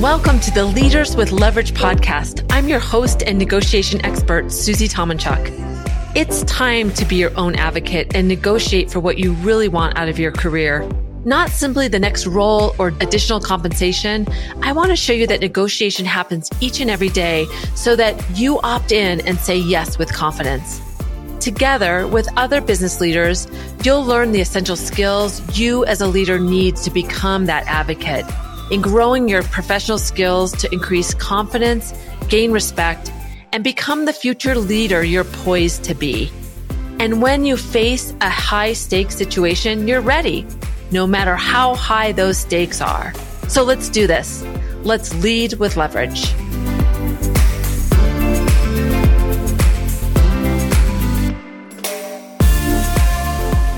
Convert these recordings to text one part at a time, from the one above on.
Welcome to the Leaders with Leverage podcast. I'm your host and negotiation expert, Susie Tomenchok. It's time to be your own advocate and negotiate for what you really want out of your career. Not simply the next role or additional compensation. I want to show you that negotiation happens each and every day so that you opt in and say yes with confidence. Together with other business leaders, you'll learn the essential skills you as a leader need to become that advocate in growing your professional skills to increase confidence, gain respect, and become the future leader you're poised to be. And when you face a high stakes situation, you're ready, no matter how high those stakes are. So let's do this. Let's lead with leverage.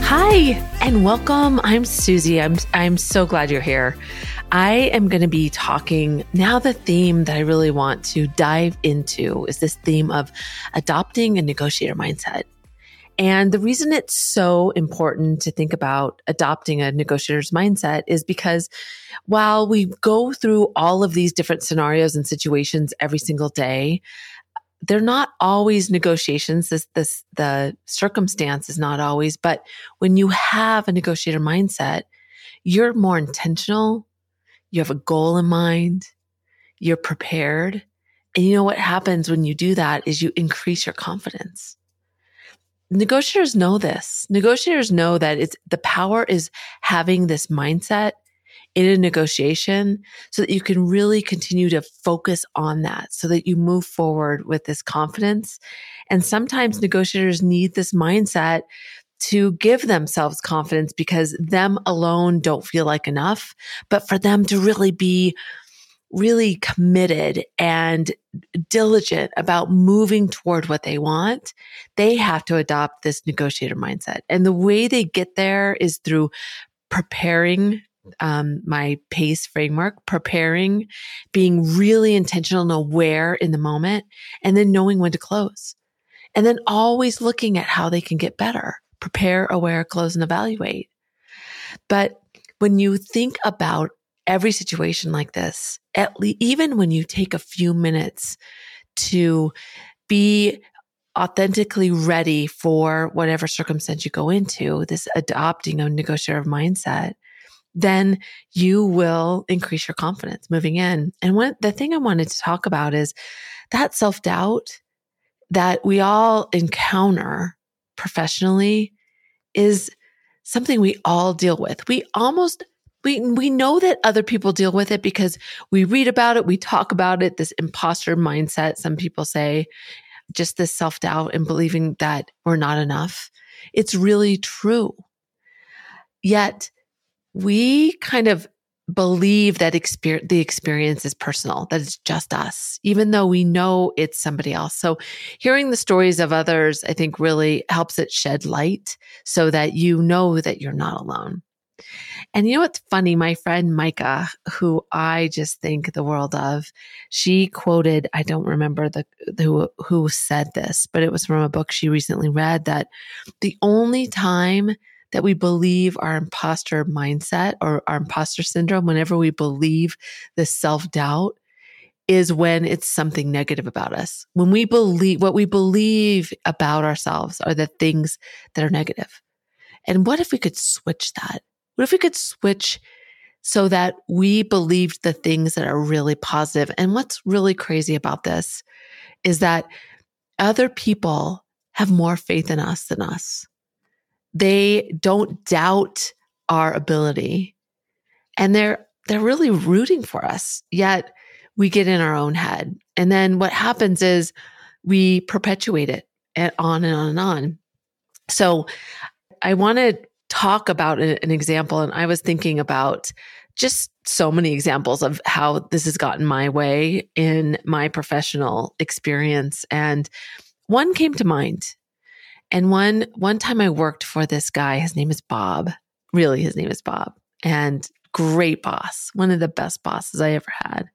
Hi and welcome. I'm Susie. I'm I'm so glad you're here. I am going to be talking now the theme that I really want to dive into is this theme of adopting a negotiator mindset. And the reason it's so important to think about adopting a negotiator's mindset is because while we go through all of these different scenarios and situations every single day, they're not always negotiations. This, this, the circumstance is not always, but when you have a negotiator mindset, you're more intentional you have a goal in mind, you're prepared. And you know what happens when you do that is you increase your confidence. Negotiators know this. Negotiators know that it's the power is having this mindset in a negotiation so that you can really continue to focus on that so that you move forward with this confidence. And sometimes negotiators need this mindset to give themselves confidence because them alone don't feel like enough, but for them to really be really committed and diligent about moving toward what they want, they have to adopt this negotiator mindset. And the way they get there is through preparing um, my pace framework, preparing, being really intentional and aware in the moment, and then knowing when to close. And then always looking at how they can get better prepare, aware, close, and evaluate. But when you think about every situation like this, at least, even when you take a few minutes to be authentically ready for whatever circumstance you go into, this adopting a negotiator mindset, then you will increase your confidence moving in. And the thing I wanted to talk about is that self doubt that we all encounter professionally is something we all deal with. We almost we we know that other people deal with it because we read about it, we talk about it, this imposter mindset, some people say, just this self-doubt and believing that we're not enough. It's really true. Yet we kind of believe that experience, the experience is personal, that it's just us, even though we know it's somebody else. So hearing the stories of others, I think really helps it shed light so that you know that you're not alone. And you know what's funny? My friend Micah, who I just think the world of, she quoted, I don't remember the who who said this, but it was from a book she recently read that the only time that we believe our imposter mindset or our imposter syndrome, whenever we believe the self doubt, is when it's something negative about us. When we believe what we believe about ourselves are the things that are negative. And what if we could switch that? What if we could switch so that we believed the things that are really positive? And what's really crazy about this is that other people have more faith in us than us they don't doubt our ability. And they're they're really rooting for us yet we get in our own head. And then what happens is we perpetuate it and on and on and on. So i want to talk about an example and i was thinking about just so many examples of how this has gotten my way in my professional experience. And one came to mind and one one time I worked for this guy, his name is Bob. Really, his name is Bob. And great boss, one of the best bosses I ever had.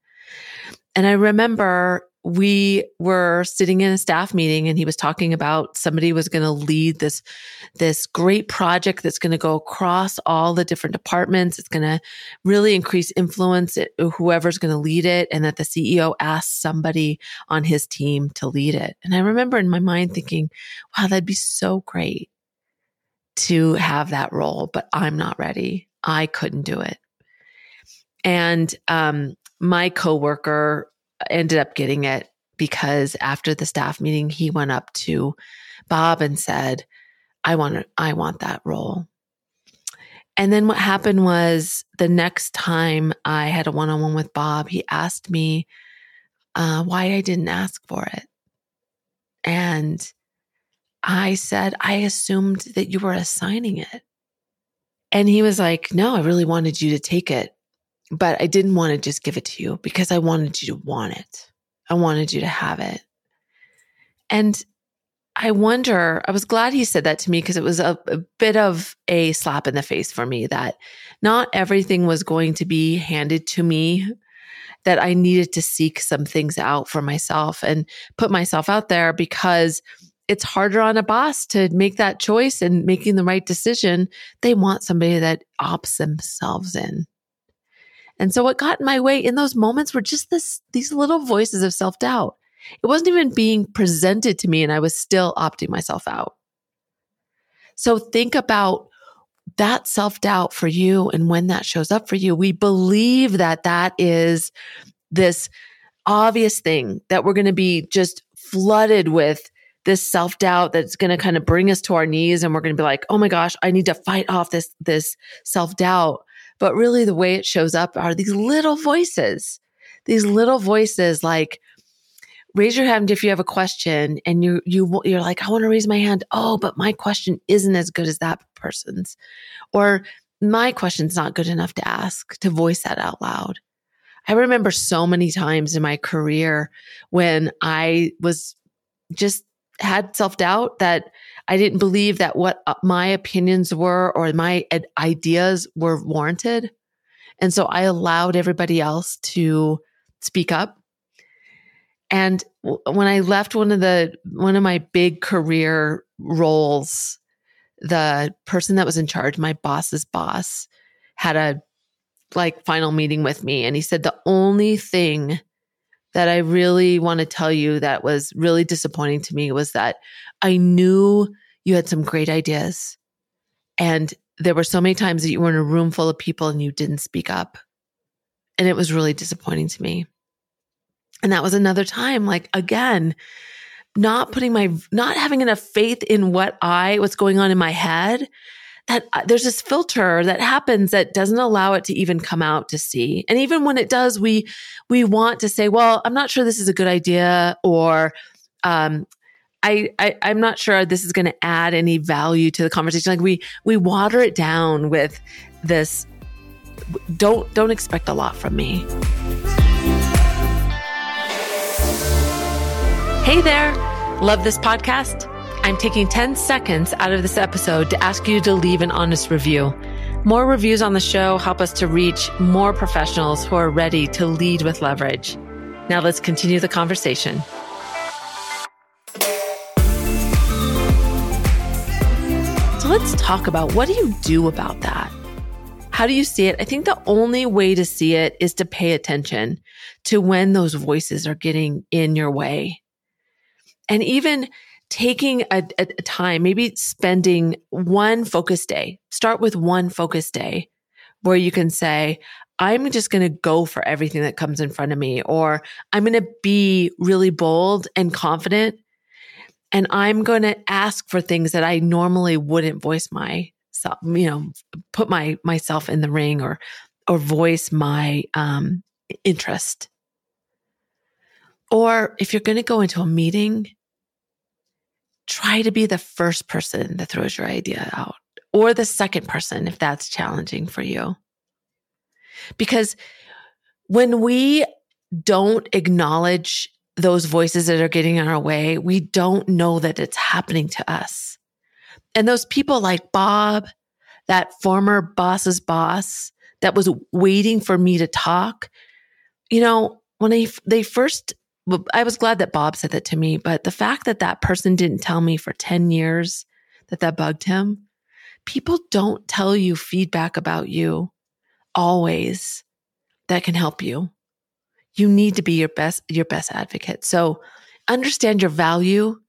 And I remember we were sitting in a staff meeting and he was talking about somebody was going to lead this this great project that's going to go across all the different departments. It's going to really increase influence at whoever's going to lead it and that the CEO asked somebody on his team to lead it. And i remember in my mind thinking wow that'd be so great to have that role but i'm not ready. I couldn't do it. And um, my coworker ended up getting it because after the staff meeting, he went up to Bob and said, I want I want that role. And then what happened was the next time I had a one on one with Bob, he asked me uh, why I didn't ask for it. And I said, I assumed that you were assigning it. And he was like, No, I really wanted you to take it but I didn't want to just give it to you because I wanted you to want it. I wanted you to have it. And I wonder, I was glad he said that to me because it was a, a, bit of a slap in the face for me that not everything was going to be handed to me, that I needed to seek some things out for myself and put myself out there because it's harder on a boss to make that choice and making the right decision. They want somebody that opts themselves in. And so what got in my way in those moments were just this, these little voices of self doubt. It wasn't even being presented to me and I was still opting myself out. So think about that self doubt for you and when that shows up for you. We believe that that is this obvious thing that we're going to be just flooded with this self doubt that's going to kind of bring us to our knees and we're going to be like, "Oh my gosh, I need to fight off this this self doubt." But really, the way it shows up are these little voices, these little voices like, raise your hand if you have a question and you you you're like I want to raise my hand. Oh, but my question isn't as good as that person's. Or my question's not good enough to ask to voice that out loud. I remember so many times in my career when I was just had self doubt that I didn't believe that what uh, my opinions were or my ideas were warranted. And so I allowed everybody else to speak up. And when I left one of the, one of my big career roles, the person that was in charge, my boss's boss, had a like final meeting with me. And he said, the only thing that I really want to tell you that was really disappointing to me was that I knew you had some great ideas. And there were so many times that you were in a room full of people and you didn't speak up. And it was really disappointing to me. And that was another time, like, again, not putting my, not having enough faith in what I, what's going on in my head that uh, there's this filter that happens that doesn't allow it to even come out to see. And even when it does, we we want to say, "Well, I'm not sure this is a good idea," or um, I, I am not sure this is going to add any value to the conversation. Like we we water it down with this. Don't don't expect a lot from me. Hey there, love this podcast. I'm taking 10 seconds out of this episode to ask you to leave an honest review. More reviews on the show help us to reach more professionals who are ready to lead with leverage. Now let's continue the conversation. So let's talk about what do you do about that? How do you see it? I think the only way to see it is to pay attention to when those voices are getting in your way. And even taking a, a, time, maybe spending one focus day, start with one focus day where you can say, I'm just going to go for everything that comes in front of me, or I'm going to be really bold and confident. And I'm going to ask for things that I normally wouldn't voice myself, you know, put my myself in the ring or or voice my um, interest. Or if you're going to go into a meeting, try to be the first person that throws your idea out or the second person if that's challenging for you. Because when we don't acknowledge those voices that are getting in our way, we don't know that it's happening to us. And those people like Bob, that former boss's boss that was waiting for me to talk, you know, when they, they first I was glad that Bob said that to me, but the fact that that person didn't tell me for 10 years that that bugged him, people don't tell you feedback about you always that can help you. You need to be your best, your best advocate. So understand your value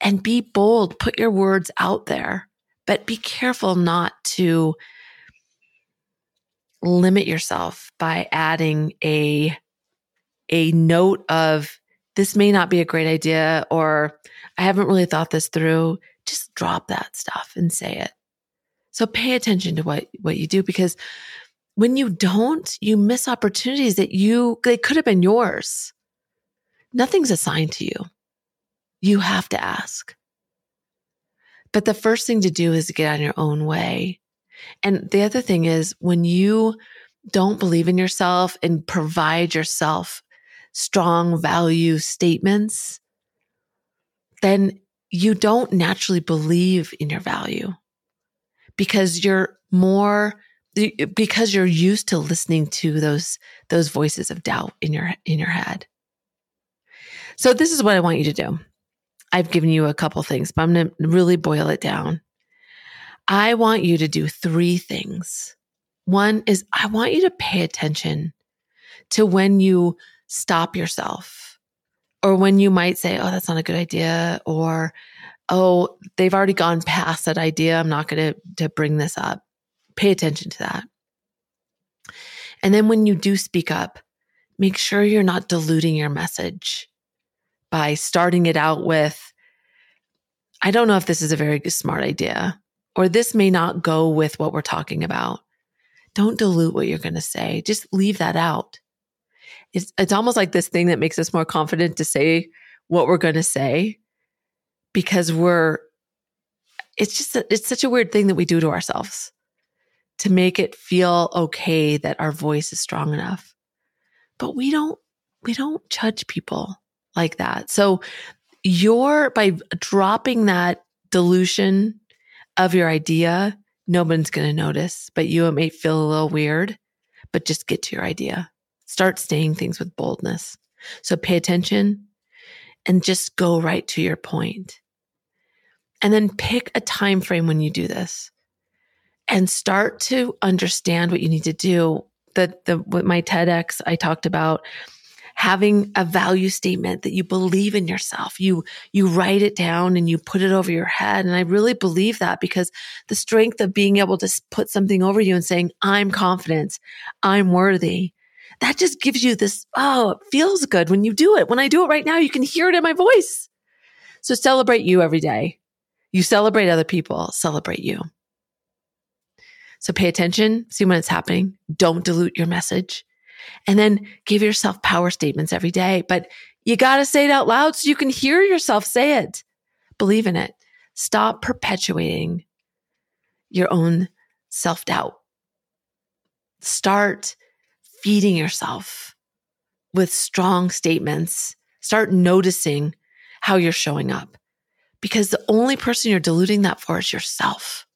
and be bold. Put your words out there, but be careful not to limit yourself by adding a a note of this may not be a great idea or I haven't really thought this through, just drop that stuff and say it. So pay attention to what, what you do because when you don't, you miss opportunities that you, they could have been yours. Nothing's assigned to you. You have to ask. But the first thing to do is to get on your own way. And the other thing is when you don't believe in yourself and provide yourself strong value statements, then you don't naturally believe in your value because you're more because you're used to listening to those those voices of doubt in your in your head. So this is what I want you to do. I've given you a couple things, but I'm going to really boil it down. I want you to do three things. One is I want you to pay attention to when you stop yourself or when you might say, Oh, that's not a good idea. Or, Oh, they've already gone past that idea. I'm not going to, bring this up. Pay attention to that. And then when you do speak up, make sure you're not diluting your message by starting it out with, I don't know if this is a very smart idea, or this may not go with what we're talking about. Don't dilute what you're going to say. Just leave that out it's, it's almost like this thing that makes us more confident to say what we're going to say because we're it's just a, it's such a weird thing that we do to ourselves to make it feel okay that our voice is strong enough. But we don't we don't judge people like that. So you're by dropping that dilution of your idea nobody's going to notice but you it may feel a little weird but just get to your idea Start saying things with boldness. So pay attention and just go right to your point. And then pick a time frame when you do this and start to understand what you need to do. The, the, with my TEDx, I talked about having a value statement that you believe in yourself. You, you write it down and you put it over your head. And I really believe that because the strength of being able to put something over you and saying, I'm confident, I'm worthy, that just gives you this, oh, it feels good when you do it. When I do it right now, you can hear it in my voice. So celebrate you every day. You celebrate other people, celebrate you. So pay attention, see when it's happening. Don't dilute your message. And then give yourself power statements every day. But you got to say it out loud so you can hear yourself say it. Believe in it. Stop perpetuating your own self doubt. Start feeding yourself with strong statements. Start noticing how you're showing up because the only person you're diluting that for is yourself.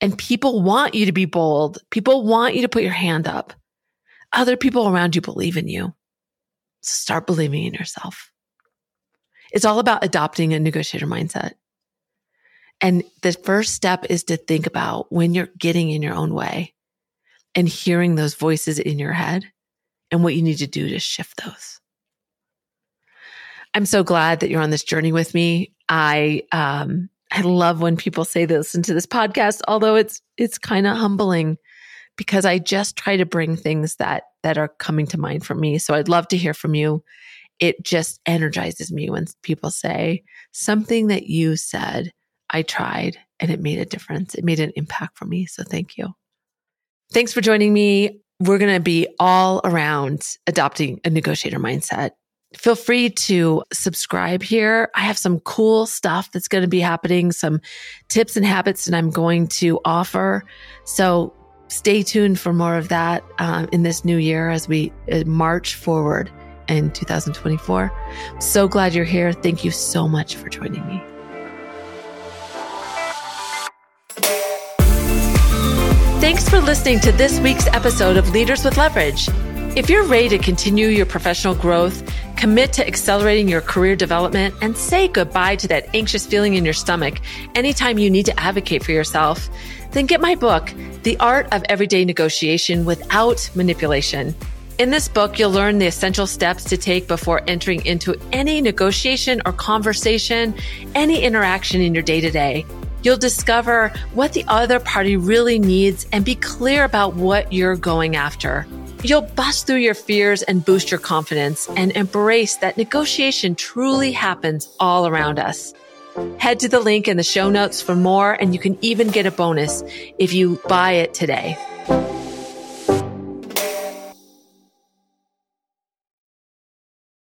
And people want you to be bold. People want you to put your hand up. Other people around you believe in you. So start believing in yourself. It's all about adopting a negotiator mindset. And the first step is to think about when you're getting in your own way and hearing those voices in your head and what you need to do to shift those. I'm so glad that you're on this journey with me. I um I love when people say they listen to this podcast, although it's it's kind of humbling because I just try to bring things that that are coming to mind for me. So I'd love to hear from you. It just energizes me when people say something that you said, I tried and it made a difference. It made an impact for me. So thank you. Thanks for joining me. We're going to be all around adopting a negotiator mindset. Feel free to subscribe here. I have some cool stuff that's going to be happening, some tips and habits that I'm going to offer. So stay tuned for more of that um, in this new year as we uh, march forward in 2024. So glad you're here. Thank you so much for joining me. Thanks for listening to this week's episode of Leaders with Leverage. If you're ready to continue your professional growth, commit to accelerating your career development, and say goodbye to that anxious feeling in your stomach anytime you need to advocate for yourself, then get my book, The Art of Everyday Negotiation Without Manipulation. In this book, you'll learn the essential steps to take before entering into any negotiation or conversation, any interaction in your day to day. You'll discover what the other party really needs and be clear about what you're going after. You'll bust through your fears and boost your confidence and embrace that negotiation truly happens all around us. Head to the link in the show notes for more, and you can even get a bonus if you buy it today.